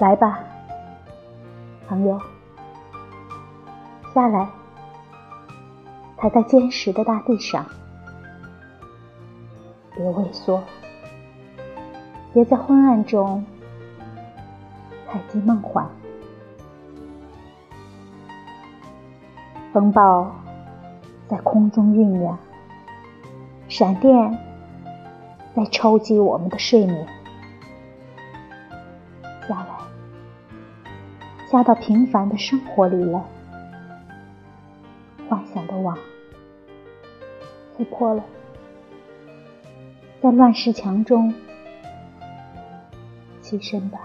来吧，朋友，下来，踩在坚实的大地上，别畏缩，别在昏暗中太极梦幻。风暴在空中酝酿，闪电在抽击我们的睡眠。加到平凡的生活里了。幻想的网撕破了，在乱世墙中栖身吧。